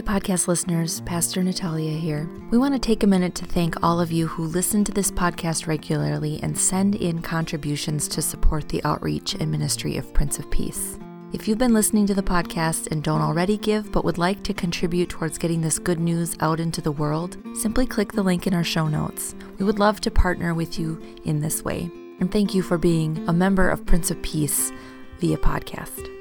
Hey, podcast listeners, Pastor Natalia here. We want to take a minute to thank all of you who listen to this podcast regularly and send in contributions to support the outreach and ministry of Prince of Peace. If you've been listening to the podcast and don't already give but would like to contribute towards getting this good news out into the world, simply click the link in our show notes. We would love to partner with you in this way. And thank you for being a member of Prince of Peace via podcast.